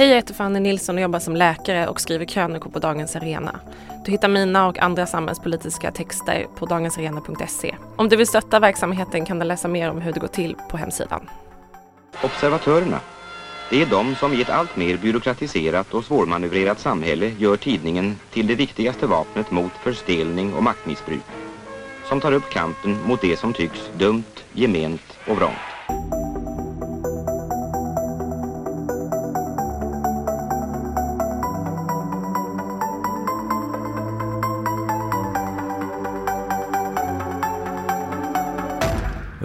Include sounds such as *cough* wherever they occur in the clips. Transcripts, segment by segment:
Hej, jag heter Fanny Nilsson och jobbar som läkare och skriver krönikor på Dagens Arena. Du hittar mina och andra samhällspolitiska texter på dagensarena.se. Om du vill stötta verksamheten kan du läsa mer om hur det går till på hemsidan. Observatörerna. Det är de som i ett allt mer byråkratiserat och svårmanövrerat samhälle gör tidningen till det viktigaste vapnet mot förstelning och maktmissbruk. Som tar upp kampen mot det som tycks dumt, gement och vrångt.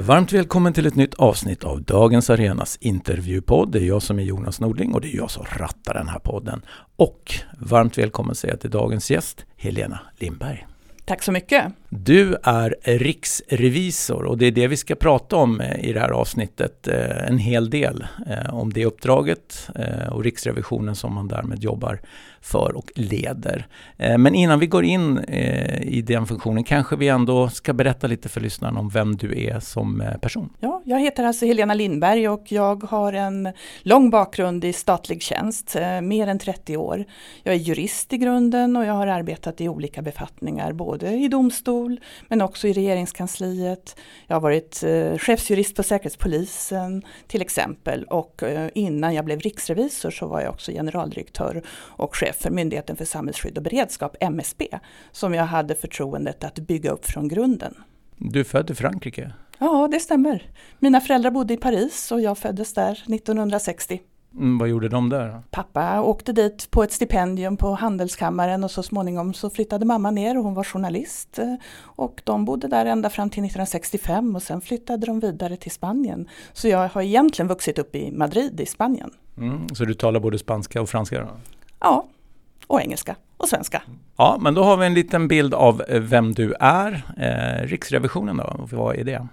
Varmt välkommen till ett nytt avsnitt av Dagens Arenas intervjupodd. Det är jag som är Jonas Nordling och det är jag som rattar den här podden. Och varmt välkommen säger jag till dagens gäst, Helena Lindberg. Tack så mycket. Du är riksrevisor och det är det vi ska prata om eh, i det här avsnittet eh, en hel del. Eh, om det uppdraget och Riksrevisionen som man därmed jobbar för och leder. Men innan vi går in i den funktionen kanske vi ändå ska berätta lite för lyssnarna om vem du är som person. Ja, jag heter alltså Helena Lindberg och jag har en lång bakgrund i statlig tjänst, mer än 30 år. Jag är jurist i grunden och jag har arbetat i olika befattningar, både i domstol men också i regeringskansliet. Jag har varit eh, chefsjurist på Säkerhetspolisen till exempel och eh, innan jag blev riksrevisor så var jag också generaldirektör och chef för Myndigheten för samhällsskydd och beredskap, MSB, som jag hade förtroendet att bygga upp från grunden. Du är född i Frankrike? Ja, det stämmer. Mina föräldrar bodde i Paris och jag föddes där 1960. Mm, vad gjorde de där? Pappa åkte dit på ett stipendium på Handelskammaren och så småningom så flyttade mamma ner och hon var journalist. Och de bodde där ända fram till 1965 och sen flyttade de vidare till Spanien. Så jag har egentligen vuxit upp i Madrid i Spanien. Mm, så du talar både spanska och franska? Då? Ja, och engelska och svenska. Ja, men då har vi en liten bild av vem du är. Eh, Riksrevisionen då, vad är det?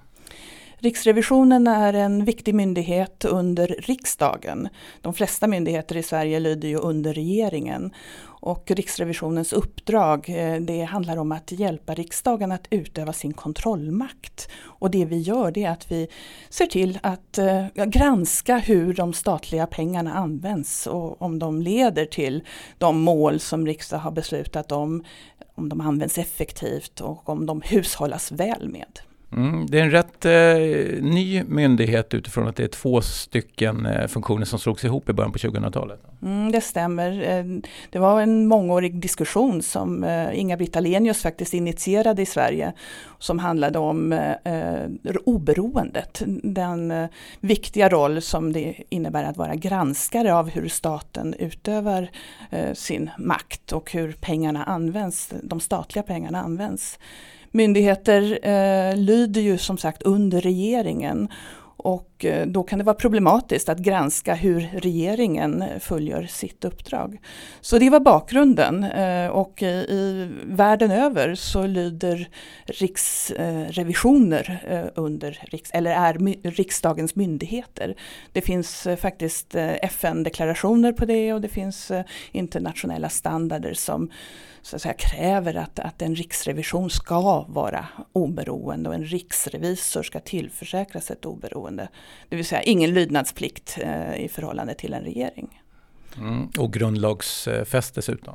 Riksrevisionen är en viktig myndighet under riksdagen. De flesta myndigheter i Sverige lyder ju under regeringen. Och Riksrevisionens uppdrag eh, det handlar om att hjälpa riksdagen att utöva sin kontrollmakt. Och det vi gör det är att vi ser till att eh, granska hur de statliga pengarna används och om de leder till de mål som riksdagen har beslutat om, om de används effektivt och om de hushållas väl med. Mm, det är en rätt eh, ny myndighet utifrån att det är två stycken eh, funktioner som slogs ihop i början på 2000-talet. Mm, det stämmer. Eh, det var en mångårig diskussion som eh, Inga-Britt Ahlenius faktiskt initierade i Sverige som handlade om eh, eh, oberoendet. Den eh, viktiga roll som det innebär att vara granskare av hur staten utövar eh, sin makt och hur pengarna används, de statliga pengarna används. Myndigheter eh, lyder ju som sagt under regeringen och eh, då kan det vara problematiskt att granska hur regeringen eh, fullgör sitt uppdrag. Så det var bakgrunden eh, och i världen över så lyder riksrevisioner under, eller är riksdagens myndigheter. Det finns faktiskt FN-deklarationer på det och det finns internationella standarder som så att säga, kräver att, att en riksrevision ska vara oberoende och en riksrevisor ska tillförsäkras ett oberoende. Det vill säga ingen lydnadsplikt eh, i förhållande till en regering. Mm, och grundlagsfäst dessutom?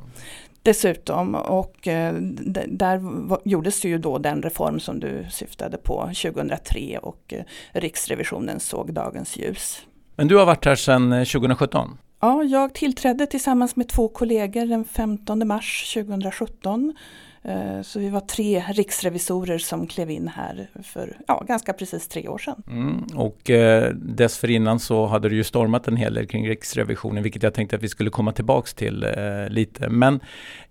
Dessutom och eh, där gjordes ju då den reform som du syftade på 2003 och eh, Riksrevisionen såg dagens ljus. Men du har varit här sedan 2017? Ja, jag tillträdde tillsammans med två kollegor den 15 mars 2017 så vi var tre riksrevisorer som klev in här för ja, ganska precis tre år sedan. Mm, och eh, dessförinnan så hade det ju stormat en hel del kring Riksrevisionen, vilket jag tänkte att vi skulle komma tillbaks till eh, lite. Men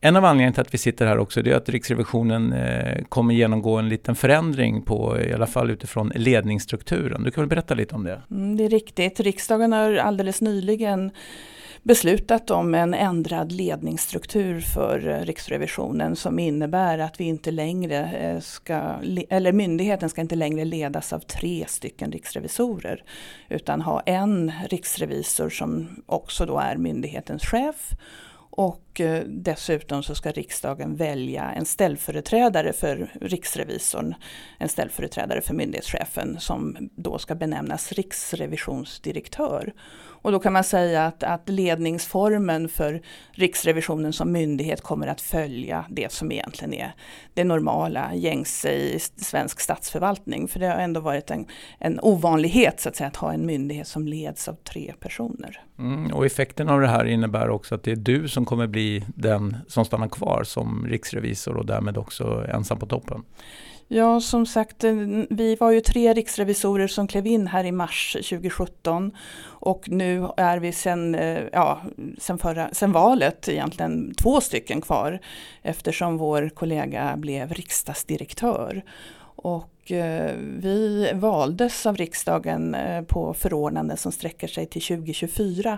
en av anledningarna till att vi sitter här också, det är att Riksrevisionen eh, kommer genomgå en liten förändring på, i alla fall utifrån ledningsstrukturen. Du kan väl berätta lite om det? Mm, det är riktigt. Riksdagen har alldeles nyligen beslutat om en ändrad ledningsstruktur för eh, Riksrevisionen som innebär att vi inte längre eh, ska, eller myndigheten ska inte längre ledas av tre stycken riksrevisorer utan ha en riksrevisor som också då är myndighetens chef och och eh, dessutom så ska riksdagen välja en ställföreträdare för riksrevisorn, en ställföreträdare för myndighetschefen som då ska benämnas riksrevisionsdirektör. Och då kan man säga att, att ledningsformen för Riksrevisionen som myndighet kommer att följa det som egentligen är det normala gängse i svensk statsförvaltning. För det har ändå varit en, en ovanlighet så att, säga, att ha en myndighet som leds av tre personer. Mm, och effekten av det här innebär också att det är du som kommer bli den som stannar kvar som riksrevisor och därmed också ensam på toppen. Ja, som sagt, eh, vi var ju tre riksrevisorer som klev in här i mars 2017 och nu är vi sen, eh, ja, sen, förra, sen valet egentligen två stycken kvar eftersom vår kollega blev riksdagsdirektör. Och eh, vi valdes av riksdagen eh, på förordnanden som sträcker sig till 2024.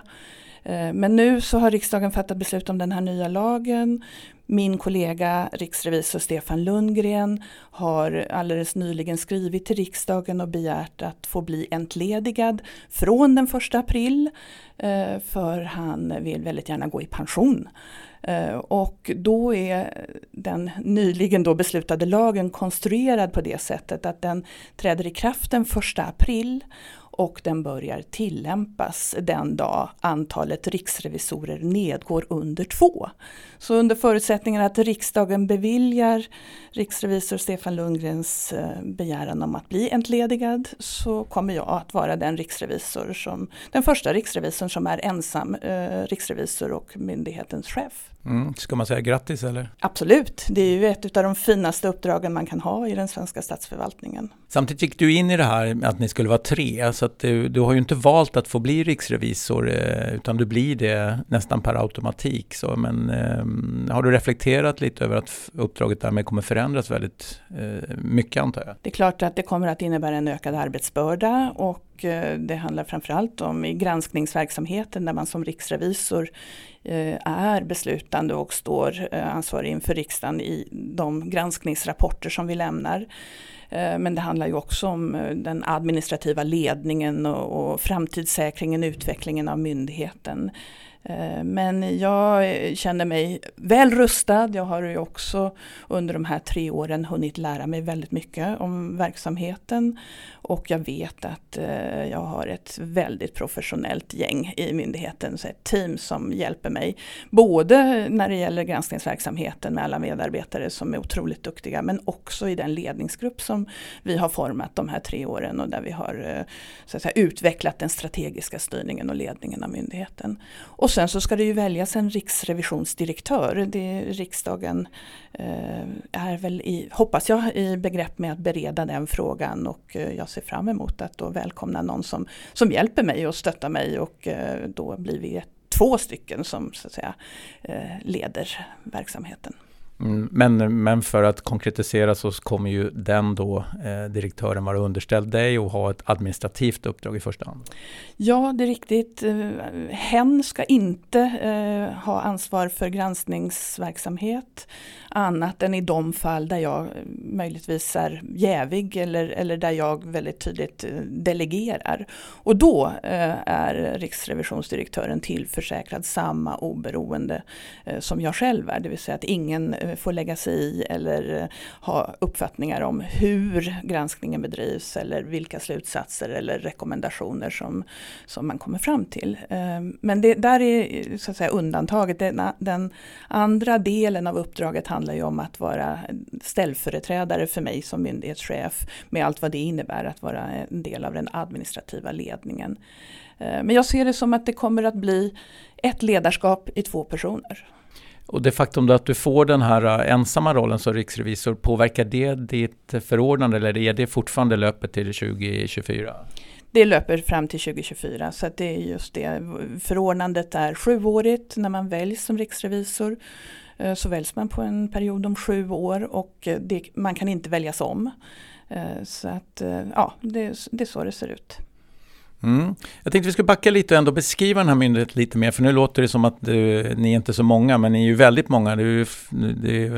Eh, men nu så har riksdagen fattat beslut om den här nya lagen. Min kollega riksrevisor Stefan Lundgren har alldeles nyligen skrivit till riksdagen och begärt att få bli entledigad från den 1 april eh, för han vill väldigt gärna gå i pension. Eh, och då är den nyligen då beslutade lagen konstruerad på det sättet att den träder i kraft den 1 april och den börjar tillämpas den dag antalet riksrevisorer nedgår under två. Så under förutsättningen att riksdagen beviljar riksrevisor Stefan Lundgrens eh, begäran om att bli entledigad så kommer jag att vara den riksrevisor som, den första riksrevisorn som är ensam eh, riksrevisor och myndighetens chef. Mm. Ska man säga grattis eller? Absolut, det är ju ett av de finaste uppdragen man kan ha i den svenska statsförvaltningen. Samtidigt gick du in i det här med att ni skulle vara tre, så att du, du har ju inte valt att få bli riksrevisor eh, utan du blir det nästan per automatik. Så, men eh, har du reflekterat lite över att uppdraget därmed kommer förändras väldigt eh, mycket antar jag? Det är klart att det kommer att innebära en ökad arbetsbörda och Eh, det handlar framförallt om i granskningsverksamheten där man som riksrevisor eh, är beslutande och står eh, ansvarig inför riksdagen i de granskningsrapporter som vi lämnar. Men det handlar ju också om den administrativa ledningen och framtidssäkringen, utvecklingen av myndigheten. Eh, men jag känner mig väl rustad. Jag har ju också under de här tre åren hunnit lära mig väldigt mycket om verksamheten. Och jag vet att eh, jag har ett väldigt professionellt gäng i myndigheten, så ett team som hjälper mig. Både när det gäller granskningsverksamheten med alla medarbetare som är otroligt duktiga, men också i den ledningsgrupp som vi har format de här tre åren och där vi har eh, så att säga, utvecklat den strategiska styrningen och ledningen av myndigheten. Och och sen så ska det ju väljas en riksrevisionsdirektör. Det riksdagen eh, är väl, i, hoppas jag, i begrepp med att bereda den frågan och eh, jag ser fram emot att då välkomna någon som, som hjälper mig och stöttar mig och eh, då blir vi två stycken som så att säga eh, leder verksamheten. Mm, men, men för att konkretisera så kommer ju den då, eh, direktören, vara underställd dig och ha ett administrativt uppdrag i första hand. Ja, det är riktigt. Eh, hen ska inte eh, ha ansvar för granskningsverksamhet annat än i de fall där jag eh, möjligtvis är jävig eller, eller där jag väldigt tydligt eh, delegerar. Och då eh, är riksrevisionsdirektören tillförsäkrad samma oberoende eh, som jag själv är, det vill säga att ingen eh, får lägga sig i eller eh, ha uppfattningar om hur granskningen bedrivs eller vilka slutsatser eller rekommendationer som, som man kommer fram till. Men det där är så att säga undantaget. Den, den andra delen av uppdraget handlar ju om att vara ställföreträdare för mig som myndighetschef med allt vad det innebär att vara en del av den administrativa ledningen. Eh, men jag ser det som att det kommer att bli ett ledarskap i två personer. Och det faktum att du får den här eh, ensamma rollen som riksrevisor, påverkar det ditt förordnande eller är det fortfarande löpet till 2024? Det löper fram till 2024 så det är just det. Förordnandet är sjuårigt när man väljs som riksrevisor. Eh, så väljs man på en period om sju år och eh, det, man kan inte väljas om. Eh, så att ja, det, det är så det ser ut. Mm. Jag tänkte vi ska backa lite och ändå beskriva den här myndigheten lite mer, för nu låter det som att du, ni är inte så många, men ni är ju väldigt många. Det är, det är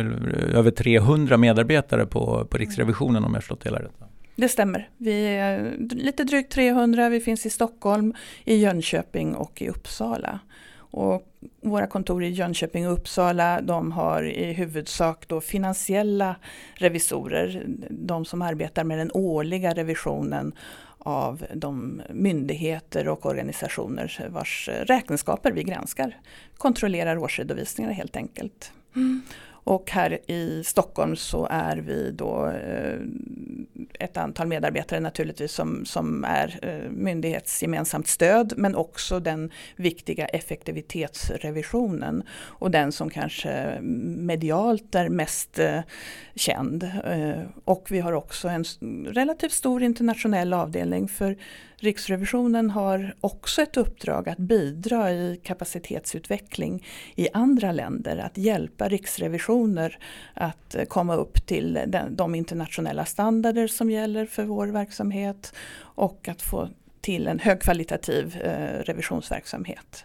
över 300 medarbetare på, på Riksrevisionen om jag förstått hela rätt. Det stämmer. Vi är lite drygt 300, vi finns i Stockholm, i Jönköping och i Uppsala. Och våra kontor i Jönköping och Uppsala de har i huvudsak då finansiella revisorer, de som arbetar med den årliga revisionen av de myndigheter och organisationer vars räkenskaper vi granskar. Kontrollerar årsredovisningar helt enkelt. Mm. Och här i Stockholm så är vi då eh, ett antal medarbetare naturligtvis som, som är eh, myndighetsgemensamt stöd men också den viktiga effektivitetsrevisionen och den som kanske medialt är mest eh, känd. Och vi har också en relativt stor internationell avdelning för Riksrevisionen har också ett uppdrag att bidra i kapacitetsutveckling i andra länder, att hjälpa riksrevisioner att eh, komma upp till de internationella standarder som gäller för vår verksamhet och att få till en högkvalitativ eh, revisionsverksamhet.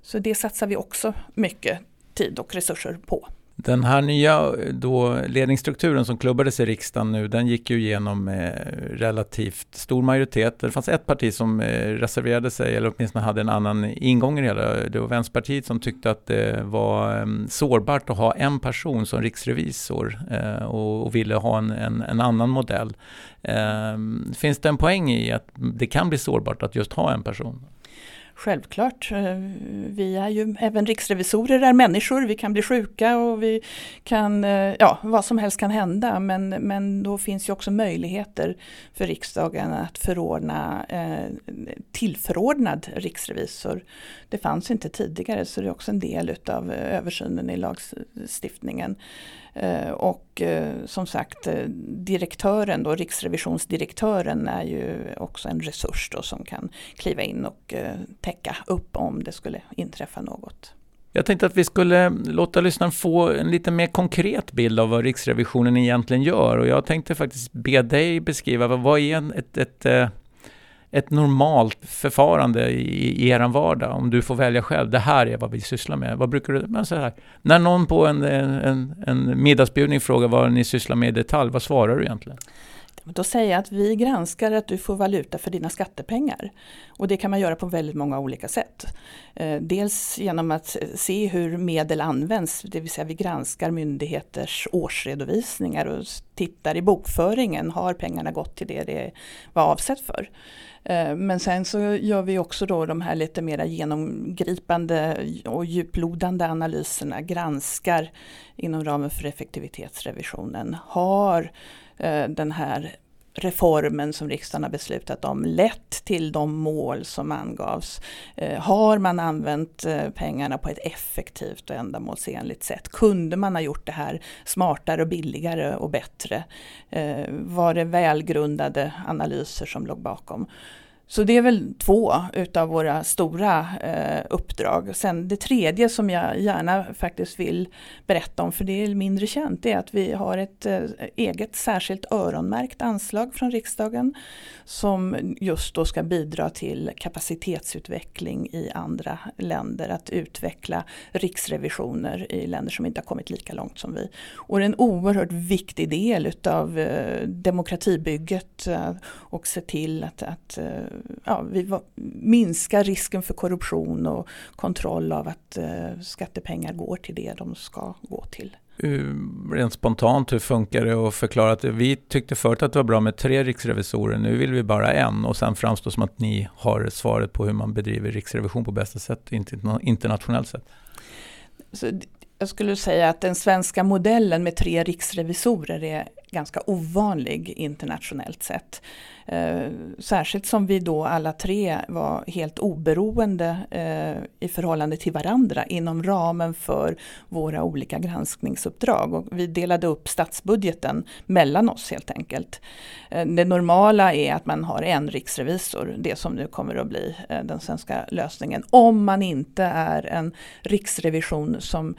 Så det satsar vi också mycket tid och resurser på. Den här nya då, ledningsstrukturen som klubbades i riksdagen nu, den gick ju igenom med relativt stor majoritet. Det fanns ett parti som eh, reserverade sig, eller åtminstone hade en annan ingång i det hela. Det var Vänsterpartiet som tyckte att det var ehm, sårbart att ha en person som riksrevisor eh, och, och, ville ha en, en, en annan modell. Ehm, finns det en poäng i att det kan bli sårbart att just ha en person? Självklart. Eh, vi är ju, även riksrevisorer är människor, vi kan bli sjuka och vi kan, eh, ja vad som helst kan hända. Men, men då finns ju också möjligheter för riksdagen att förordna eh, tillförordnad riksrevisor. Det fanns inte tidigare så det är också en del utav eh, översynen i lagstiftningen. Eh, och eh, som sagt eh, direktören, då, riksrevisionsdirektören är ju också en resurs då, som kan kliva in och täcka upp om det skulle inträffa något. Jag tänkte att vi skulle låta lyssnaren få en lite mer konkret bild av vad Riksrevisionen egentligen gör. Och jag tänkte faktiskt be dig beskriva vad är ett, ett, ett ett normalt förfarande i, i er vardag, om du får välja själv. Det här är vad vi sysslar med. Vad brukar du... Men så här, när någon på en, en, en middagsbjudning frågar vad ni sysslar med i detalj, vad svarar du egentligen? Då säger jag att vi granskar att du får valuta för dina skattepengar. Och det kan man göra på väldigt många olika sätt. Eh, dels genom att se hur medel används, det vill säga vi granskar myndigheters årsredovisningar och tittar i bokföringen, har pengarna gått till det det var avsett för? Eh, men sen så gör vi också då de här lite mera genomgripande och djuplodande analyserna, granskar inom ramen för effektivitetsrevisionen. Har eh, den här reformen som riksdagen har beslutat om lett till de mål som angavs? Eh, har man använt eh, pengarna på ett effektivt och ändamålsenligt sätt? Kunde man ha gjort det här smartare och billigare och bättre? Eh, var det välgrundade analyser som låg bakom? Så det är väl två utav våra stora eh, uppdrag. Sen det tredje som jag gärna faktiskt vill berätta om, för det är mindre känt, det är att vi har ett eh, eget särskilt öronmärkt anslag från riksdagen som just då ska bidra till kapacitetsutveckling i andra länder, att utveckla riksrevisioner i länder som inte har kommit lika långt som vi. Och det är en oerhört viktig del utav eh, demokratibygget eh, och se till att, att eh, ja, vi minskar risken för korruption och kontroll av att eh, skattepengar går till det de ska gå till. Rent spontant, hur funkar det att förklara att vi tyckte förut att det var bra med tre riksrevisorer, nu vill vi bara en och sen framstår som att ni har svaret på hur man bedriver riksrevision på bästa sätt, internationellt sett. Så jag skulle säga att den svenska modellen med tre riksrevisorer är ganska ovanlig internationellt sett. Eh, särskilt som vi då alla tre var helt oberoende eh, i förhållande till varandra inom ramen för våra olika granskningsuppdrag. Och vi delade upp statsbudgeten mellan oss helt enkelt. Eh, det normala är att man har en riksrevisor, det som nu kommer att bli eh, den svenska lösningen. Om man inte är en riksrevision som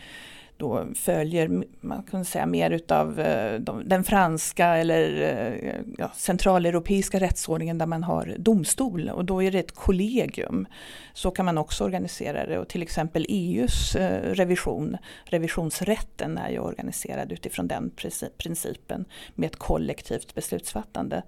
då följer man kan säga, mer utav eh, de, den franska eller eh, ja, centraleuropeiska rättsordningen där man har domstol och då är det ett kollegium. Så kan man också organisera det och till exempel EUs eh, revision, revisionsrätten är ju organiserad utifrån den principen med ett kollektivt beslutsfattande.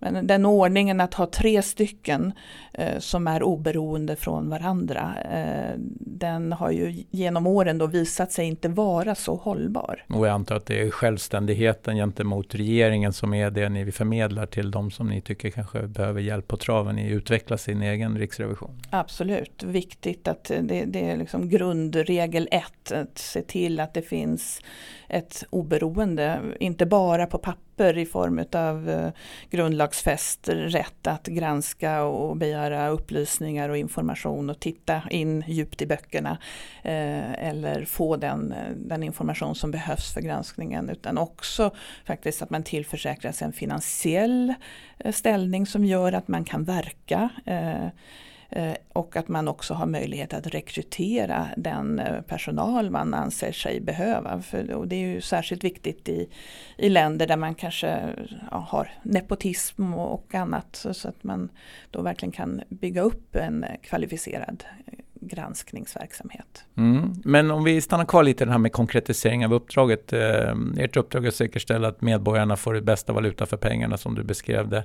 Men den ordningen att ha tre stycken eh, som är oberoende från varandra, eh, den har ju genom åren då visat sig inte vara så hållbar. Och jag antar att det är självständigheten gentemot regeringen som är det ni förmedlar till de som ni tycker kanske behöver hjälp på traven i att utveckla sin egen riksrevision? Absolut, viktigt att det, det är liksom grundregel ett, att se till att det finns ett oberoende, inte bara på papper i form av eh, grundlagsfäst rätt att granska och begära upplysningar och information och titta in djupt i böckerna eh, eller få den, eh, den information som behövs för granskningen utan också faktiskt att man tillförsäkras en finansiell eh, ställning som gör att man kan verka Eh, Eh, och att man också har möjlighet att rekrytera den eh, personal man anser sig behöva. För, och det är ju särskilt viktigt i, i länder där man kanske ja, har nepotism och annat. Så, så, att man då verkligen kan bygga upp en eh, kvalificerad granskningsverksamhet. Mm. Men om vi stannar kvar lite det här med konkretisering av uppdraget. Eh, ert uppdrag är att säkerställa att medborgarna får det bästa valuta för pengarna som du beskrev det.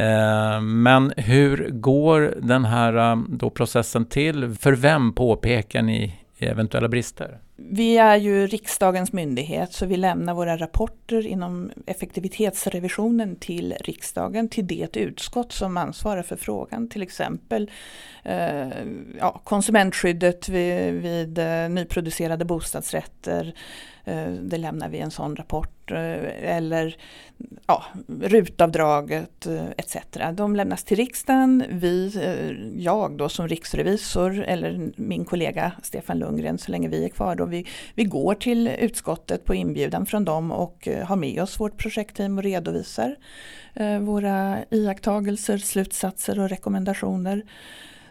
Eh, men hur går den här eh, då processen till? För vem påpekar ni eventuella brister? Vi är ju riksdagens myndighet så vi lämnar våra rapporter inom effektivitetsrevisionen till riksdagen, till det utskott som ansvarar för frågan. Till exempel eh, ja, konsumentskyddet vid, vid nyproducerade bostadsrätter, Eh, det lämnar vi en sån rapport. Eh, eller ja, rutavdraget eh, etc. De lämnas till riksdagen. Vi, eh, jag då som riksrevisor eller min kollega Stefan Lundgren så länge vi är kvar då. Vi, vi går till utskottet på inbjudan från dem och har med oss vårt projektteam och redovisar våra iakttagelser, slutsatser och rekommendationer.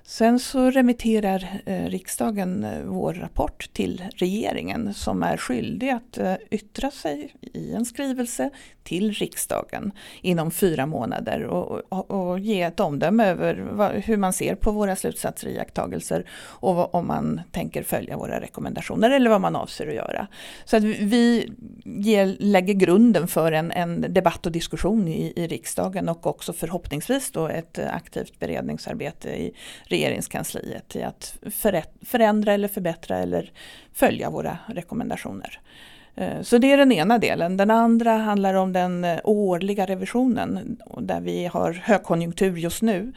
Sen så remitterar eh, riksdagen eh, vår rapport till regeringen som är skyldig att eh, yttra sig i en skrivelse till riksdagen inom fyra månader och, och, och ge ett omdöme över vad, hur man ser på våra slutsatser och iakttagelser och vad, om man tänker följa våra rekommendationer eller vad man avser att göra. Så att vi ger, lägger grunden för en, en debatt och diskussion i, i riksdagen och också förhoppningsvis då ett eh, aktivt beredningsarbete i regeringskansliet i att förändra eller förbättra eller följa våra rekommendationer. Eh, så det är den ena delen. Den andra handlar om den eh, årliga revisionen där vi har högkonjunktur just nu.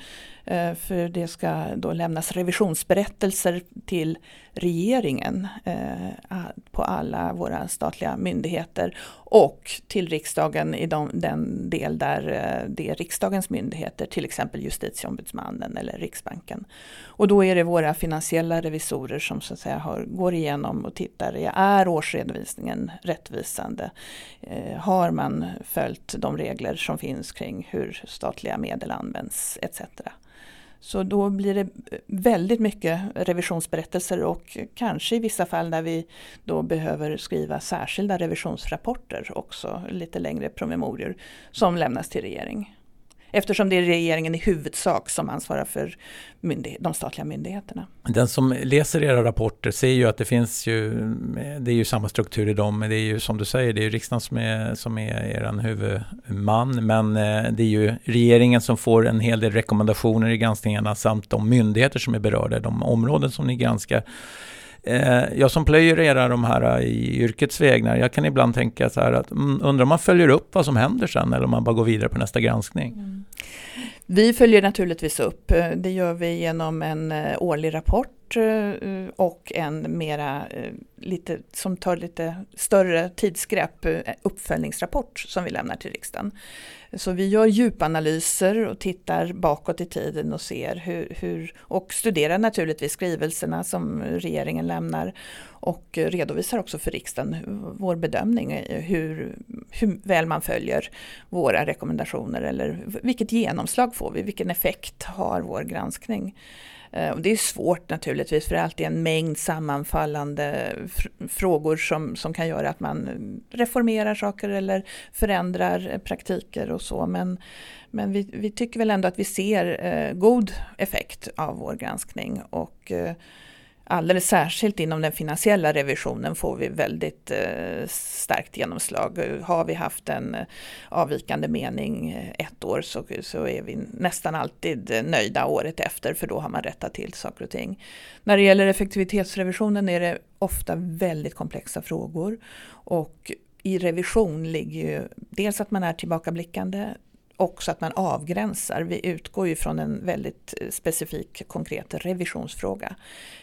Eh, för det ska då lämnas revisionsberättelser till regeringen eh, på alla våra statliga myndigheter och till riksdagen i de, den del där eh, det är riksdagens myndigheter, till exempel justitieombudsmannen eller Riksbanken. Och då är det våra finansiella revisorer som så att säga har, går igenom och tittar, är årsredovisningen rättvisande? Har man följt de regler som finns kring hur statliga medel används etc. Så då blir det eh, väldigt mycket revisionsberättelser och kanske i vissa fall där vi då behöver skriva särskilda revisionsrapporter också, lite längre promemorior som lämnas till regering. Eftersom det är regeringen i huvudsak som ansvarar för de statliga myndigheterna. Den som läser era rapporter ser ju att det finns ju, det är ju samma struktur i dem. Det är ju som du säger, det är ju riksdagen som är, som är er huvudman. Men eh, det är ju regeringen som får en hel del rekommendationer i granskningarna samt de myndigheter som är berörda, de områden som ni granskar. Eh, jag som plöjer de här eh, i yrkets vägnar, jag kan ibland tänka så här att mm, undrar om man följer upp vad som händer sen eller om man bara går vidare på nästa granskning. Mm. Vi följer naturligtvis upp. Eh, det gör vi genom en eh, årlig rapport och en mera, lite, som tar lite större tidsgrepp, uppföljningsrapport som vi lämnar till riksdagen. Så vi gör djupanalyser och tittar bakåt i tiden och ser hur, hur, och studerar naturligtvis skrivelserna som regeringen lämnar och redovisar också för riksdagen vår bedömning hur, hur väl man följer våra rekommendationer eller vilket genomslag får vi, vilken effekt har vår granskning. Eh, och det är svårt naturligtvis för det är alltid en mängd sammanfallande frågor som, som kan göra att man reformerar saker eller förändrar eh, praktiker och så. Men, men vi, vi tycker väl ändå att vi ser eh, god effekt av vår granskning och eh, Alldeles särskilt inom den finansiella revisionen får vi väldigt eh, starkt genomslag. Har vi haft en eh, avvikande mening eh, ett år så, så är vi nästan alltid nöjda året efter för då har man rättat till saker och ting. När det gäller effektivitetsrevisionen är det ofta väldigt komplexa frågor och i revision ligger ju dels att man är tillbakablickande, också att man avgränsar. Vi utgår ju från en väldigt eh, specifik konkret revisionsfråga.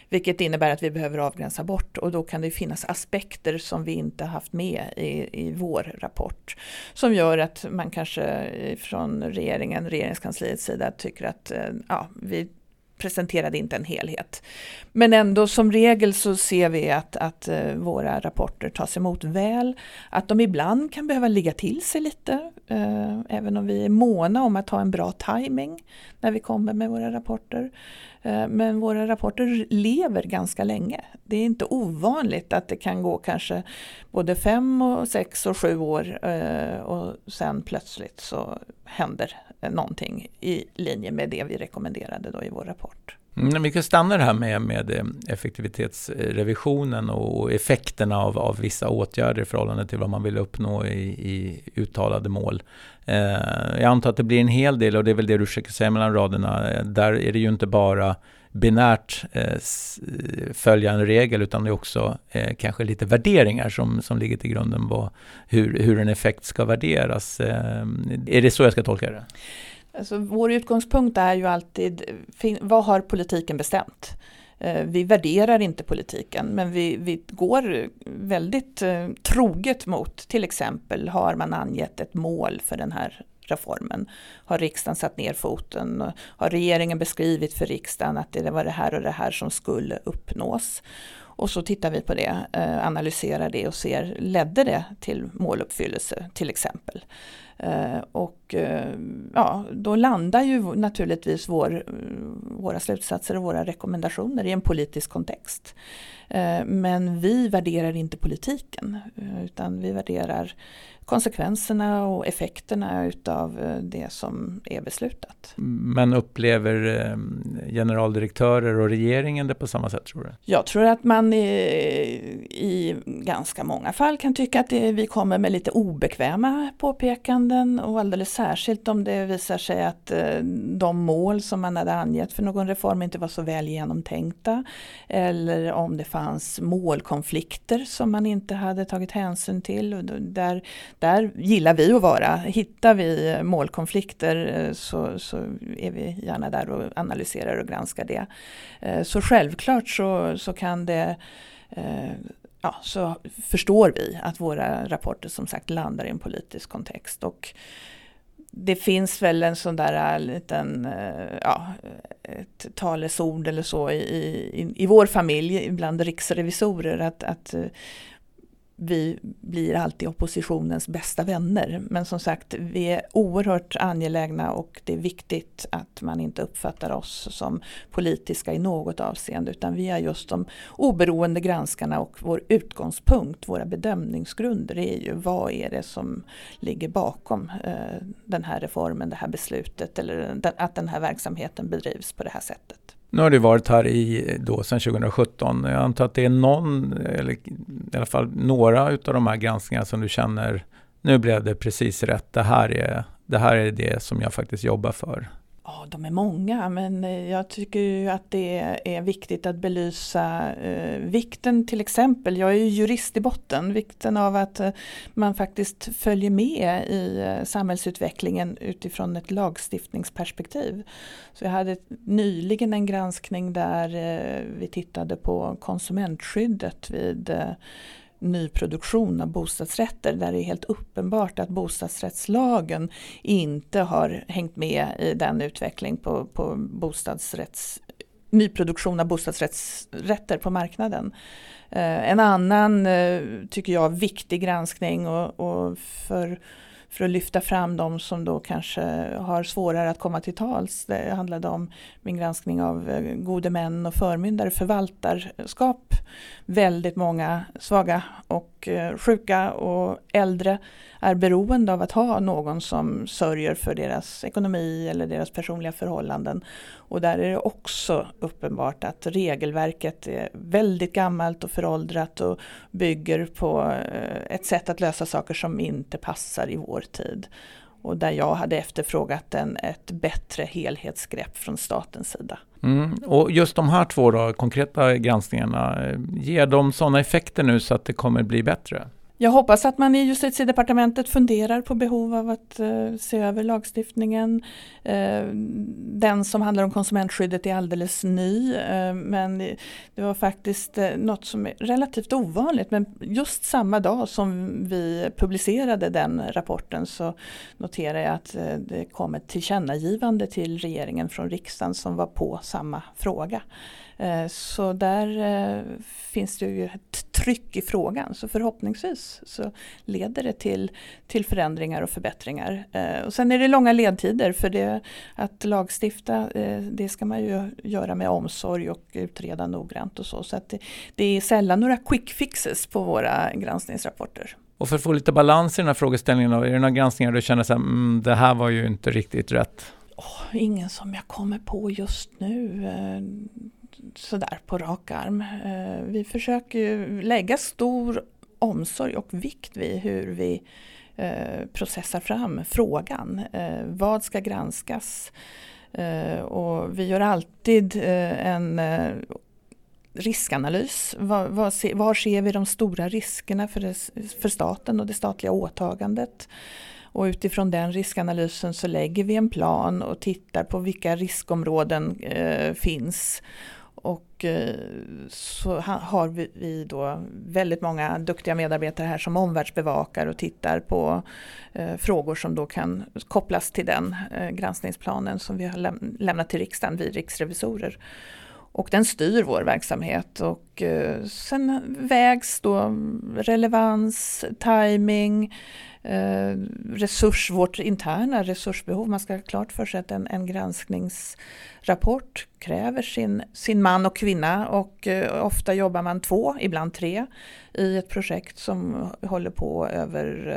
Vilket innebär att vi behöver avgränsa bort och då kan det finnas aspekter som vi inte haft med i, i vår rapport. Som gör att man kanske eh, från regeringen, regeringskansliets sida tycker att eh, ja, vi presenterade inte en helhet. Men ändå som regel så ser vi att, att eh, våra rapporter tas emot väl, att de ibland kan behöva ligga till sig lite, eh, även om vi är måna om att ha en bra timing när vi kommer med våra rapporter. Eh, men våra rapporter lever ganska länge. Det är inte ovanligt att det kan gå kanske både fem och sex och sju år eh, och sen plötsligt så händer någonting i linje med det vi rekommenderade då i vår rapport. Mm, vi kan stanna det här med, med eh, effektivitetsrevisionen och effekterna av, av vissa åtgärder i förhållande till vad man vill uppnå i, i uttalade mål. Eh, jag antar att det blir en hel del och det är väl det du försöker säga mellan raderna. Eh, där är det ju inte bara binärt eh, eh, följa en regel utan det är också eh, kanske lite värderingar som, som ligger till grunden på hur, hur en effekt ska värderas. Eh, är det så jag ska tolka det? Alltså, vår utgångspunkt är ju alltid, vad har politiken bestämt? Eh, vi värderar inte politiken men vi, vi går väldigt eh, troget mot till exempel har man angett ett mål för den här reformen. Har riksdagen satt ner foten? Har regeringen beskrivit för riksdagen att det var det här och det här som skulle uppnås? Och så tittar vi på det, eh, analyserar det och ser, ledde det till måluppfyllelse till exempel? Eh, och eh, ja, då landar ju naturligtvis vår, eh, våra slutsatser och våra rekommendationer i en politisk kontext. Men vi värderar inte politiken utan vi värderar konsekvenserna och effekterna utav eh, det som är beslutat. Men upplever eh, generaldirektörer och regeringen det på samma sätt tror du? Jag tror att man i, i ganska många fall kan tycka att det, vi kommer med lite obekväma påpekanden och alldeles särskilt om det visar sig att eh, de mål som man hade angett för någon reform inte var så väl genomtänkta eller om det fanns målkonflikter som man inte hade tagit hänsyn till. Där, där gillar vi att vara. Hittar vi målkonflikter eh, så, så är vi gärna där och analyserar och granskar det. Eh, så självklart så, så kan det eh, ja, så förstår vi att våra rapporter som sagt landar i en politisk kontext. Och det finns väl en sån där äh, liten, äh, ja, ett talesord eller så i, i, i vår familj bland riksrevisorer att, att vi blir alltid oppositionens bästa vänner. Men som sagt, vi är oerhört angelägna och det är viktigt att man inte uppfattar oss som politiska i något avseende utan vi är just de oberoende granskarna och vår utgångspunkt, våra bedömningsgrunder är ju vad är det som ligger bakom eh, den här reformen, det här beslutet eller att den här verksamheten bedrivs på det här sättet. Nu har du varit här i, då, sedan 2017. Jag antar att det är någon, eller i alla fall några av de här granskningarna som du känner, nu blev det precis rätt. Det här är det, här är det som jag faktiskt jobbar för. Ja, de är många men eh, jag tycker ju att det är viktigt att belysa eh, vikten till exempel, jag är ju jurist i botten, vikten av att eh, man faktiskt följer med i eh, samhällsutvecklingen utifrån ett lagstiftningsperspektiv. Så jag hade nyligen en granskning där eh, vi tittade på konsumentskyddet vid eh, nyproduktion av bostadsrätter där det är helt uppenbart att bostadsrättslagen inte har hängt med i den utveckling på, på bostadsrätts, nyproduktion av bostadsrätter på marknaden. Eh, en annan, eh, tycker jag, viktig granskning och, och för för att lyfta fram de som då kanske har svårare att komma till tals. Det handlade om min granskning av eh, gode män och förmyndare, förvaltarskap. Väldigt många svaga och eh, sjuka och äldre är beroende av att ha någon som sörjer för deras ekonomi eller deras personliga förhållanden. Och där är det också uppenbart att regelverket är väldigt gammalt och föråldrat och bygger på eh, ett sätt att lösa saker som inte passar i vår tid. Och där jag hade efterfrågat en, ett bättre helhetsgrepp från statens sida. Mm. Och just de här två då, konkreta granskningarna, eh, ger de sådana effekter nu så att det kommer bli bättre? Jag hoppas att man i justitiedepartementet funderar på behov av att uh, se över lagstiftningen. Uh, den som handlar om konsumentskyddet är alldeles ny uh, men det var faktiskt något som är relativt ovanligt. Men just samma dag som vi publicerade den rapporten så noterade jag att det kom ett tillkännagivande till regeringen från riksdagen som var på samma fråga. Så där finns det ju ett tryck i frågan så förhoppningsvis så leder det till, till förändringar och förbättringar. Eh, och sen är det långa ledtider för det, att lagstifta det ska man ju göra med omsorg och utreda noggrant och så. Så att det, det är sällan några quick fixes på våra granskningsrapporter. Och för att få lite balans i den här frågeställningen, är det några granskningar du känner att mm, det här var ju inte riktigt rätt? Oh, ingen som jag kommer på just nu sådär på rak arm. Eh, vi försöker lägga stor omsorg och vikt vid hur vi eh, processar fram frågan. Eh, vad ska granskas? Eh, och vi gör alltid eh, en eh, riskanalys. Var, var, var ser vi de stora riskerna för, det, för staten och det statliga åtagandet? Och utifrån den riskanalysen så lägger vi en plan och tittar på vilka riskområden eh, finns och eh, så har vi då väldigt många duktiga medarbetare här som omvärldsbevakar och tittar på eh, frågor som då kan kopplas till den eh, granskningsplanen som vi har lämnat till riksdagen, vi riksrevisorer. Och den styr vår verksamhet och eh, sen vägs då relevans, timing, eh, resurs, vårt interna resursbehov. Man ska ha klart för sig att en, en granskningsrapport kräver sin, sin man och kvinna och eh, ofta jobbar man två, ibland tre i ett projekt som håller på över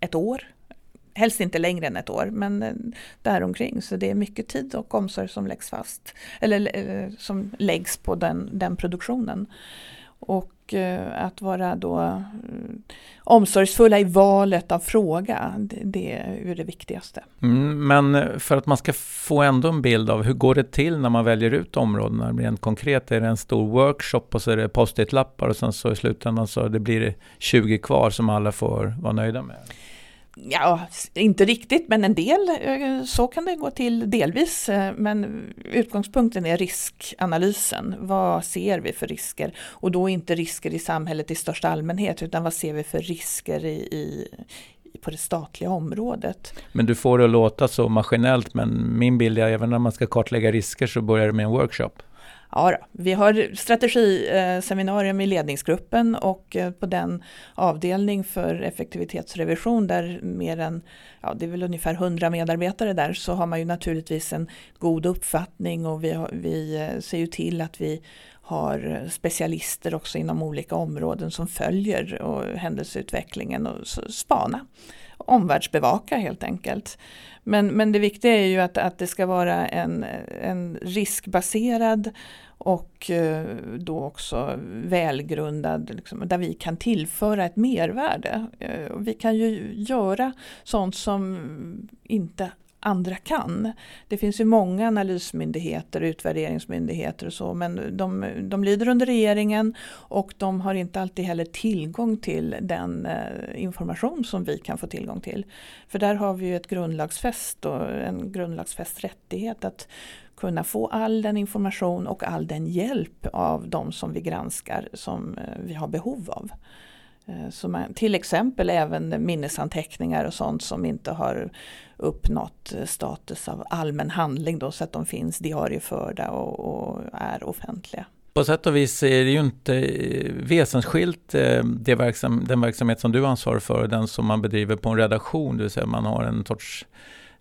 ett år. Helst inte längre än ett år, men eh, däromkring. Så det är mycket tid och omsorg som läggs fast, eller eh, som läggs på den, den produktionen. Och eh, att vara då omsorgsfulla i valet av fråga, det, är ju det viktigaste. Mm, men för att man ska få ändå en bild av hur går det till när man väljer ut områdena rent konkret? Är det en stor workshop och så är det post-it-lappar och sen så i slutändan så det blir det 20 kvar som alla får vara nöjda med? Ja, inte riktigt, men en del eh, så kan det gå till delvis. Eh, men utgångspunkten är riskanalysen. Vad ser vi för risker? Och då inte risker i samhället i största allmänhet, utan vad ser vi för risker i, i på det statliga området. Men du får det att låta så maskinellt, men min bild är att även när man ska kartlägga risker så börjar det med en workshop. Ja, då. vi har strategiseminarium i ledningsgruppen och eh, på den avdelning för effektivitetsrevision där mer än, ja det är väl ungefär 100 medarbetare där, så har man ju naturligtvis en god uppfattning och vi, har, vi eh, ser ju till att vi har specialister också inom olika områden som följer och händelseutvecklingen och spana. Omvärldsbevaka helt enkelt. Men, men det viktiga är ju att, att det ska vara en, en riskbaserad och eh, då också välgrundad, liksom, där vi kan tillföra ett mervärde. Eh, vi kan ju göra sånt som inte andra kan. Det finns ju många analysmyndigheter, utvärderingsmyndigheter och så men de, de lyder under regeringen och de har inte alltid heller tillgång till den eh, information som vi kan få tillgång till. För där har vi ju ett grundlagsfäst och en grundlagsfäst rättighet att kunna få all den information och all den hjälp av de som vi granskar som eh, vi har behov av. Eh, så man, till exempel även minnesanteckningar och sånt som inte har uppnått eh, status av allmän handling då, så att de finns diarieförda och, och är offentliga. på sätt och vis är det ju inte väsensskilt det verksam, den verksamhet som du ansvarar för och den som man bedriver på en redaktion. Det vill säga man har en sorts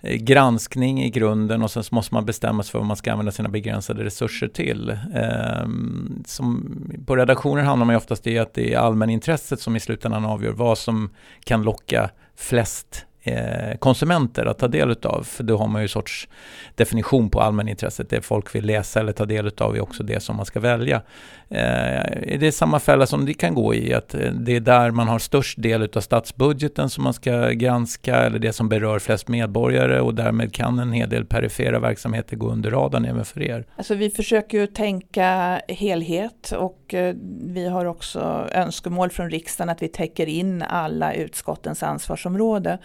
Eh, granskning i grunden och sen så måste man bestämma sig för vad man ska använda sina begränsade resurser till. Ehm, som på redaktioner handlar man ju oftast i att det är allmänintresset som i slutändan avgör vad som kan locka flest Eh, konsumenter att ta del utav. För då har man ju sorts definition på allmänintresset. Det folk vill läsa eller ta del utav är också det som man ska välja. Eh, det är samma fälla som det kan gå i, att eh, det är där man har störst del utav statsbudgeten som man ska granska, eller det som berör flest medborgare och därmed kan en hel del perifera verksamheter gå under radarn även för er. Alltså vi försöker ju tänka helhet och eh, vi har också önskemål från riksdagen att vi täcker in alla utskottens ansvarsområde.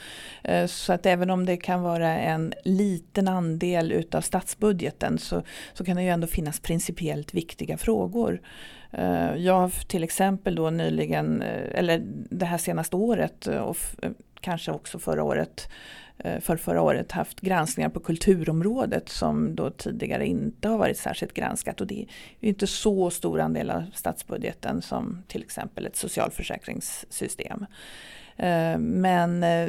Eh, så att även om det kan vara en liten andel utav statsbudgeten så, så kan det ju ändå finnas principiellt viktiga frågor. Eh, jag har till exempel då nyligen, eh, eller det här senaste året och kanske också förra året, för förra året haft granskningar på kulturområdet som då tidigare inte har varit särskilt granskat och det är ju inte så stor andel av statsbudgeten som till exempel ett socialförsäkringssystem. Eh, men eh,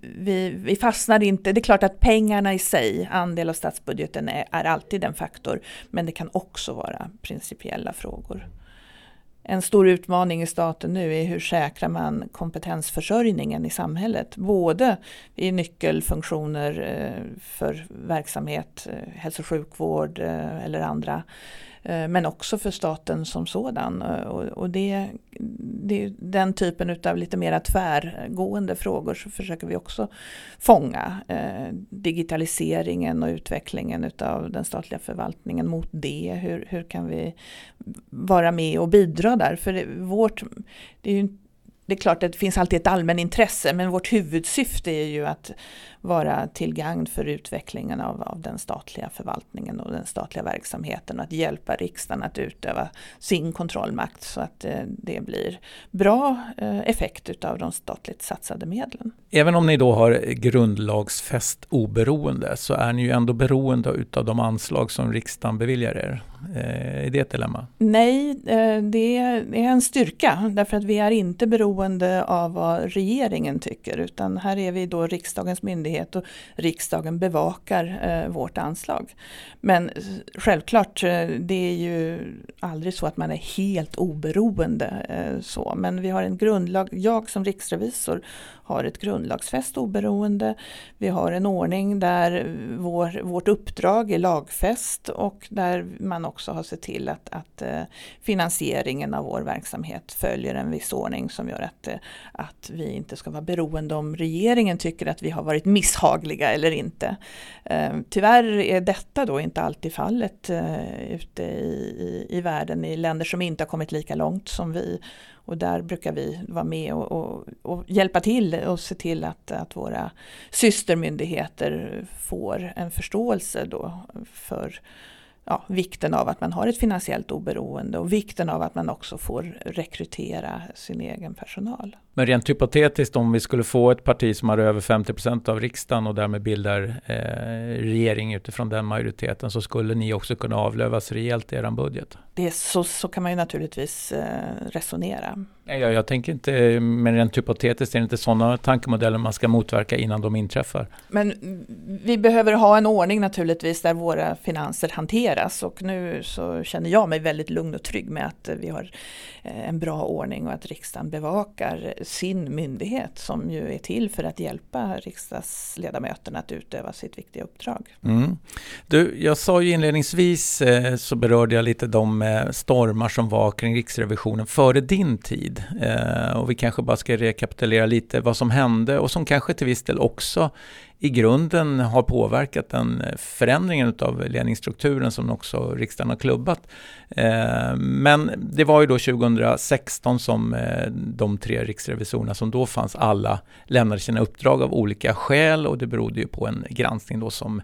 vi, vi fastnar inte, det är klart att pengarna i sig, andel av statsbudgeten är, är alltid en faktor, men det kan också vara principiella frågor. En stor utmaning i staten nu är hur säkrar man kompetensförsörjningen i samhället? Både i nyckelfunktioner eh, för verksamhet, hälso och sjukvård eller andra Eh, men också för staten som sådan. Eh, och det, det, den typen av lite mera tvärgående frågor så försöker vi också fånga. Eh, digitaliseringen och utvecklingen av den statliga förvaltningen mot det. Hur, hur kan vi vara med och bidra där? För det, vårt, det är ju det är klart att det finns alltid ett allmänintresse men vårt huvudsyfte är ju att vara till gagn för utvecklingen av, av den statliga förvaltningen och den statliga verksamheten och att hjälpa riksdagen att utöva sin kontrollmakt så att eh, det blir bra eh, effekt utav de statligt satsade medlen. Även om ni då har grundlagsfäst oberoende så är ni ju ändå beroende utav de anslag som riksdagen beviljar er. Eh, är det ett dilemma? Nej, eh, det är en styrka därför att vi är inte beroende av vad regeringen tycker utan här är vi då riksdagens myndighet och riksdagen bevakar eh, vårt anslag. Men eh, självklart, eh, det är ju aldrig så att man är helt oberoende eh, så men vi har en grundlag, jag som riksrevisor har ett grundlagsfäst oberoende. Vi har en ordning där vår, vårt uppdrag är lagfäst och där man också har sett till att, att eh, finansieringen av vår verksamhet följer en viss ordning som gör att, eh, att vi inte ska vara beroende om regeringen tycker att vi har varit misshagliga eller inte. Eh, tyvärr är detta då inte alltid fallet ute i, i, i världen i länder som inte har kommit lika långt som vi och där brukar vi vara med och, och, och, hjälpa till och se till att, att våra systermyndigheter får en förståelse då för ja, vikten av att man har ett finansiellt oberoende och vikten av att man också får rekrytera sin egen personal. Men rent hypotetiskt om vi skulle få ett parti som har över 50 procent av riksdagen och därmed bildar eh, regering utifrån den majoriteten så skulle ni också kunna avlövas rejält i er budget? Det är så, så kan man ju naturligtvis eh, resonera. Jag, jag tänker inte, men rent hypotetiskt är det inte sådana tankemodeller man ska motverka innan de inträffar. Men vi behöver ha en ordning naturligtvis där våra finanser hanteras och nu så känner jag mig väldigt lugn och trygg med att vi har eh, en bra ordning och att riksdagen bevakar sin myndighet som ju är till för att hjälpa riksdagsledamöterna att utöva sitt viktiga uppdrag. Mm. Du, jag sa ju inledningsvis eh, så berörde jag lite de eh, stormar som var kring Riksrevisionen före din tid. Eh, och vi kanske bara ska rekapitulera lite vad som hände och som kanske till viss del också i grunden har påverkat den eh, förändringen av ledningsstrukturen som också riksdagen har klubbat. Eh, men det var ju då 2016 som eh, de tre riksrevisorerna som då fanns alla lämnade sina uppdrag av olika skäl och det berodde ju på en granskning då som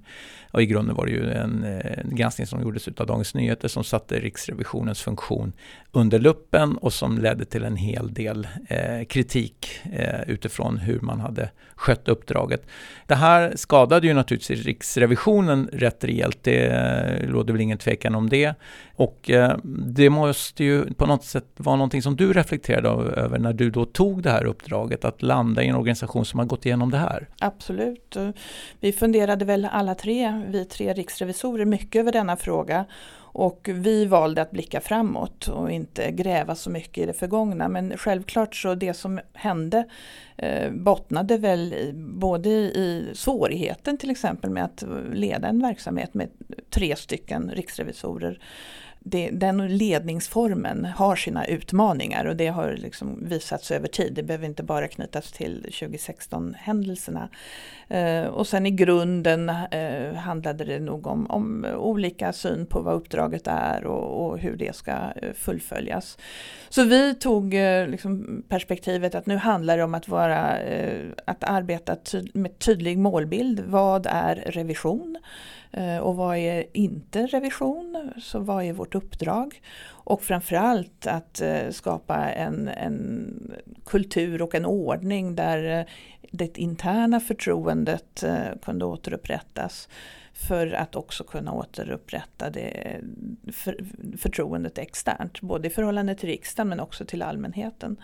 och i grunden var det ju en, eh, en granskning som gjordes av Dagens Nyheter som satte Riksrevisionens funktion under luppen och som ledde till en hel del eh, kritik eh, utifrån hur man hade skött uppdraget. Det här skadade ju naturligtvis Riksrevisionen rätt rejält. Det eh, råder väl ingen tvekan om det. Och eh, det måste ju på något sätt vara någonting som du reflekterade över när du då tog det här uppdraget att landa i en organisation som har gått igenom det här. Absolut. Vi funderade väl alla tre, vi tre riksrevisorer, mycket över denna fråga. Och vi valde att blicka framåt och inte gräva så mycket i det förgångna. Men självklart så det som hände eh, bottnade väl i, både i svårigheten till exempel med att leda en verksamhet med tre stycken riksrevisorer det, den ledningsformen har sina utmaningar och det har liksom visats över tid. Det behöver inte bara knytas till 2016-händelserna. Eh, och sen i grunden eh, handlade det nog om, om, olika syn på vad uppdraget är och, och hur det ska eh, fullföljas. Så vi tog eh, liksom perspektivet att nu handlar det om att, vara, eh, att arbeta ty med tydlig målbild. Vad är revision? Eh, och vad är inte revision? Så vad är vårt uppdrag? Och framförallt att eh, skapa en, en kultur och en ordning där eh, det interna förtroendet kunde återupprättas för att också kunna återupprätta det för, förtroendet externt, både i förhållande till riksdagen men också till allmänheten.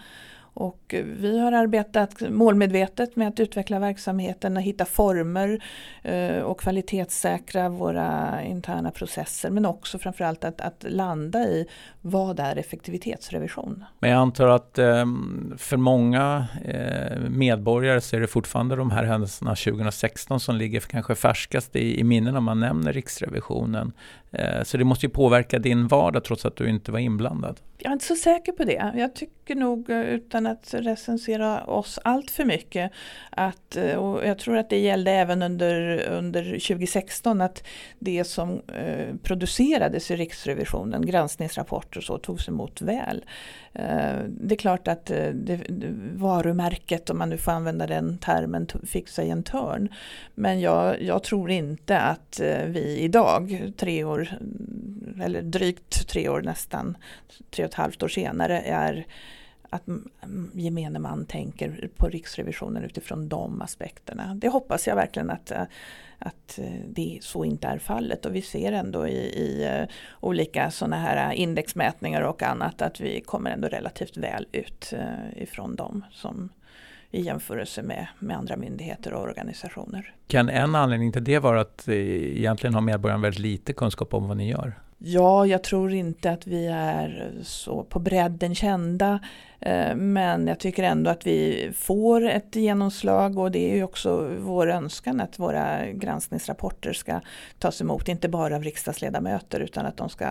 Och vi har arbetat målmedvetet med att utveckla verksamheten och hitta former eh, och kvalitetssäkra våra interna processer men också framförallt att, att landa i vad är effektivitetsrevision. Men jag antar att ehm, för många eh, medborgare så är det fortfarande de här händelserna 2016 som ligger kanske färskast i, i minnen man nämner Riksrevisionen. Eh, så det måste ju påverka din vardag trots att du inte var inblandad. Jag är inte så säker på det. Jag tycker nog, eh, utan att recensera oss allt för mycket, att, eh, och jag tror att det gällde även under, under 2016, att det som eh, producerades i Riksrevisionen, granskningsrapporter och så, togs emot väl. Eh, det är klart att eh, det, varumärket, om man nu får använda den termen, fick sig en törn. Men jag, jag tror inte att eh, vi idag, tre år, eller drygt tre år nästan, tre och ett halvt år senare, är att gemene man tänker på Riksrevisionen utifrån de aspekterna. Det hoppas jag verkligen att, eh, att eh, det så inte är fallet och vi ser ändå i, i eh, olika sådana här indexmätningar och annat att vi kommer ändå relativt väl ut ifrån dem som i jämförelse med, med andra myndigheter och organisationer. Kan en anledning till det vara att egentligen har medborgarna väldigt lite kunskap om vad ni gör? Ja, jag tror inte att vi är så på bredden kända. Eh, men jag tycker ändå att vi får ett genomslag och det är ju också vår önskan att våra granskningsrapporter ska tas emot, inte bara av riksdagsledamöter utan att de ska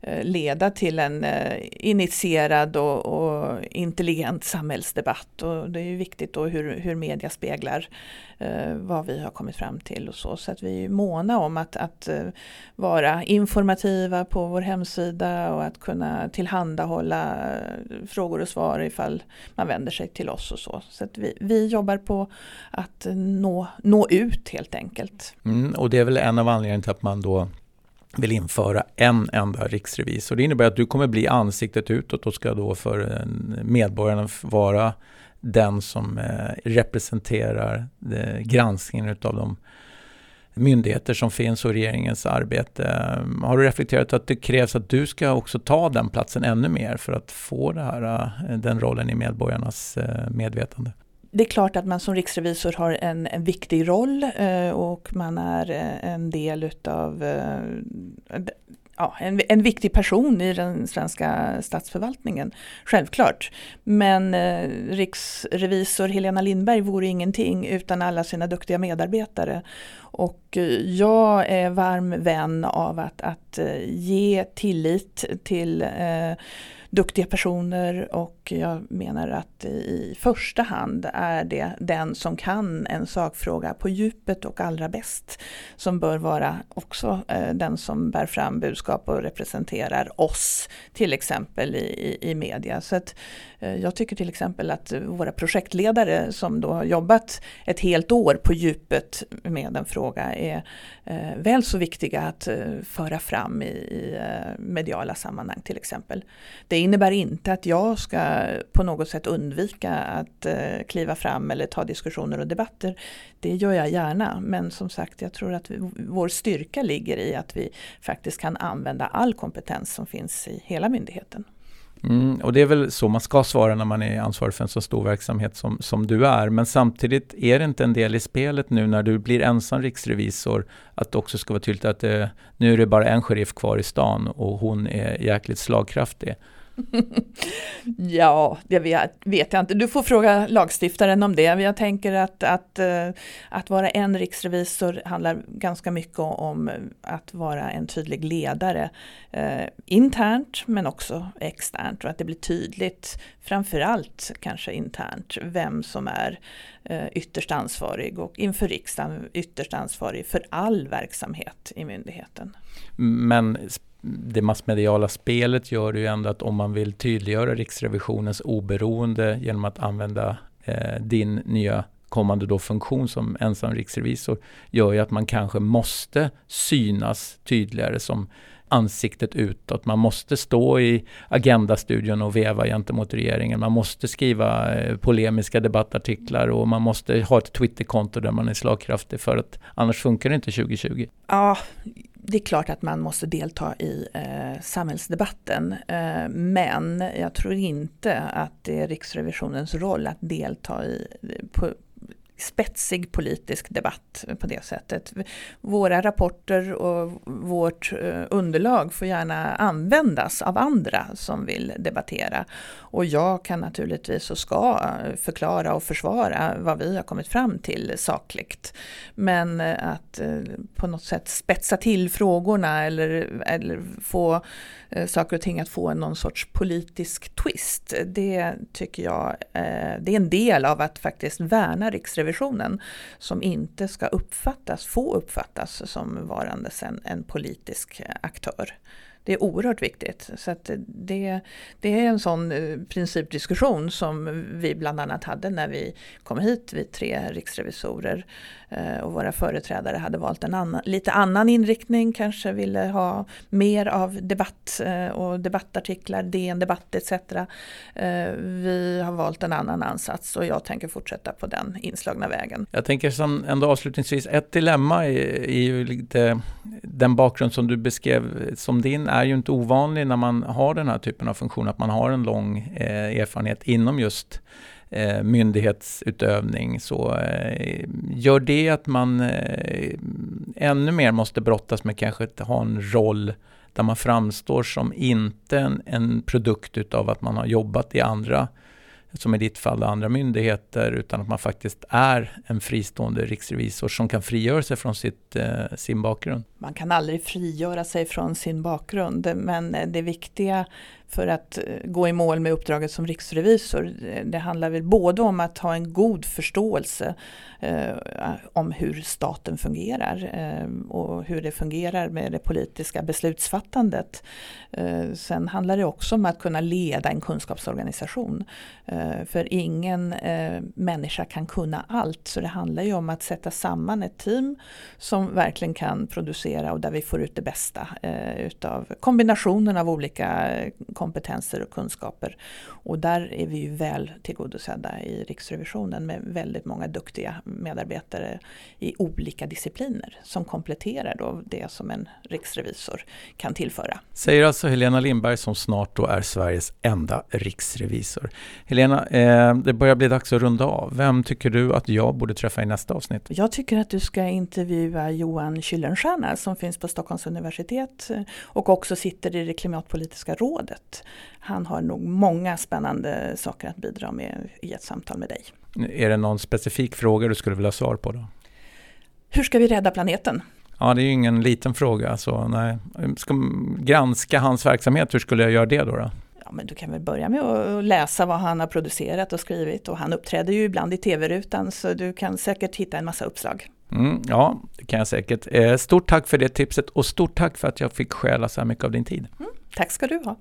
eh, leda till en eh, initierad och, och intelligent samhällsdebatt. Och det är ju viktigt då hur, hur media speglar vad vi har kommit fram till och så. Så att vi är måna om att, att vara informativa på vår hemsida och att kunna tillhandahålla frågor och svar svar ifall man vänder sig till oss och så. Så vi, vi jobbar på att nå, nå ut helt enkelt. Mm, och det är väl en av anledningarna till att man då vill införa en enda riksrevisor. Det innebär att du kommer bli ansiktet utåt och ska då för eh, medborgarna vara den som eh, representerar eh, granskningen av de myndigheter som finns och regeringens arbete. Eh, har du reflekterat att det krävs att du ska också ta den platsen ännu mer för att få det här, eh, den rollen i medborgarnas eh, medvetande? Det är klart att man som riksrevisor har en, en viktig roll och man är en del utav ja, en, en viktig person i den svenska statsförvaltningen, självklart. Men eh, riksrevisor Helena Lindberg vore ingenting utan alla sina duktiga medarbetare. Och eh, jag är varm vän av att, att eh, ge tillit till eh, duktiga personer och jag menar att i första hand är det den som kan en sakfråga på djupet och allra bäst som bör vara också eh, den som bär fram budskap och representerar oss till exempel i, i, media. Så att, eh, jag tycker till exempel att våra projektledare som då har jobbat ett helt år på djupet med en fråga är eh, väl så viktiga att föra fram i, i mediala sammanhang till exempel. Det innebär inte att jag ska på något sätt undvika att eh, kliva fram eller ta diskussioner och debatter. Det gör jag gärna, men som sagt jag tror att vi, vår styrka ligger i att vi faktiskt kan använda all kompetens som finns i hela myndigheten. Mm, och det är väl så man ska svara när man är ansvarig för en så stor verksamhet som, som du är. Men samtidigt är det inte en del i spelet nu när du blir ensam riksrevisor att det också ska vara tydligt att det, nu är det bara en sheriff kvar i stan och hon är jäkligt slagkraftig. *laughs* ja, det vet, jag inte. Du får fråga lagstiftaren om det. Jag tänker att, att, eh, att vara en riksrevisor handlar ganska mycket om att vara en tydlig ledare. Eh, internt men också externt och att det blir tydligt, framförallt kanske internt, vem som är eh, ytterst ansvarig och inför riksdagen ytterst ansvarig för all verksamhet i myndigheten. Men det massmediala spelet gör ju ändå att om man vill tydliggöra Riksrevisionens oberoende genom att använda eh, din nya kommande då funktion som ensam riksrevisor gör ju att man kanske måste synas tydligare som ansiktet utåt. Man måste stå i Agendastudion och veva gentemot regeringen. Man måste skriva eh, polemiska debattartiklar och man måste ha ett Twitterkonto där man är slagkraftig för att annars funkar det inte 2020. Ja, det är klart att man måste delta i eh, samhällsdebatten eh, men jag tror inte att det är Riksrevisionens roll att delta i eh, på, spetsig politisk debatt på det sättet. Våra rapporter och vårt eh, underlag får gärna användas av andra som vill debattera. Och jag kan naturligtvis och ska eh, förklara och försvara vad vi har kommit fram till sakligt. Men eh, att på något sätt spetsa till frågorna eller, eller få Eh, saker och ting att få någon sorts politisk twist. Det tycker jag eh, det är en del av att faktiskt värna Riksrevisionen som inte ska uppfattas, få uppfattas som varandes en, en politisk eh, aktör. Det är oerhört viktigt. Så att det, det är en sån principdiskussion som vi bland annat hade när vi kom hit, vi tre riksrevisorer. Eh, och våra företrädare hade valt en annan, lite annan inriktning, kanske ville ha mer av debatt eh, och debattartiklar, DN Debatt etc. Eh, vi har valt en annan ansats och jag tänker fortsätta på den inslagna vägen. Jag tänker som ändå avslutningsvis, ett dilemma är, ju lite den bakgrund som du beskrev som din är ju inte ovanlig när man har den här typen av funktion, att man har en lång erfarenhet inom just eh, myndighetsutövning. Så eh, gör det att man eh, ännu mer måste brottas med kanske att ha en roll där man framstår som inte en, en produkt utav att man har jobbat i andra som i ditt fall andra myndigheter, utan att man faktiskt är en fristående riksrevisor som kan frigöra sig från sitt, eh, sin bakgrund. Man kan aldrig frigöra sig från sin bakgrund, men eh, det viktiga för att eh, gå i mål med uppdraget som riksrevisor. Det handlar väl både om att ha en god förståelse eh, om hur staten fungerar eh, och hur det fungerar med det politiska beslutsfattandet. Eh, sen handlar det också om att kunna leda en kunskapsorganisation. Eh, för ingen eh, människa kan kunna allt så det handlar ju om att sätta samman ett team som verkligen kan producera och där vi får ut det bästa eh, utav kombinationen av olika kompetenser och kunskaper. Och där är vi ju väl tillgodosedda i Riksrevisionen med väldigt många duktiga medarbetare i olika discipliner som kompletterar då det som en riksrevisor kan tillföra. Säger alltså Helena Lindberg som snart då är Sveriges enda riksrevisor. Helena, eh, det börjar bli dags att runda av. Vem tycker du att jag borde träffa i nästa avsnitt? Jag tycker att du ska intervjua Johan Kyllenstierna som finns på Stockholms universitet och också sitter i det klimatpolitiska rådet han har nog många spännande saker att bidra med i ett samtal med dig. Är det någon specifik fråga du skulle vilja ha svar på då? Hur ska vi rädda planeten? Ja, det är ju ingen liten fråga. Så nej. Ska granska hans verksamhet, hur skulle jag göra det då? då? Ja, men du kan väl börja med att läsa vad han har producerat och skrivit och han uppträder ju ibland i tv-rutan så du kan säkert hitta en massa uppslag. Mm, ja, det kan jag säkert. Eh, stort tack för det tipset och stort tack för att jag fick stjäla så här mycket av din tid. Mm, tack ska du ha.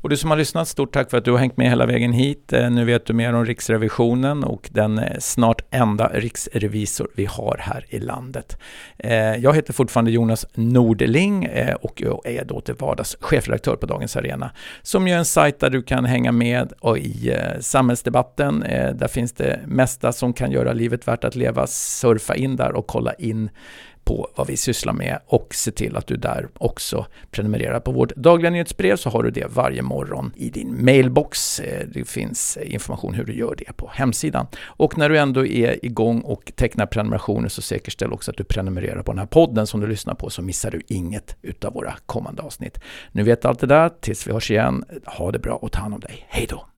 Och du som har lyssnat, stort tack för att du har hängt med hela vägen hit. Eh, nu vet du mer om Riksrevisionen och den eh, snart enda riksrevisor vi har här i landet. Eh, jag heter fortfarande Jonas Nordling och jag är då till vardags chefredaktör på Dagens Arena, som ju är en sajt där du kan hänga med och i samhällsdebatten. Där finns det mesta som kan göra livet värt att leva. Surfa in där och kolla in på vad vi sysslar med och se till att du där också prenumererar på vårt dagliga nyhetsbrev så har du det varje morgon i din mailbox. Eh, det finns information hur du gör det på hemsidan. Och när du ändå är igång och tecknar prenumerationer så säkerställ också att du prenumererar på den här podden som du lyssnar på så missar du inget utav våra kommande avsnitt. Nu vet allt det där, tills vi hörs igen. Ha det bra och ta hand om dig. Hej då!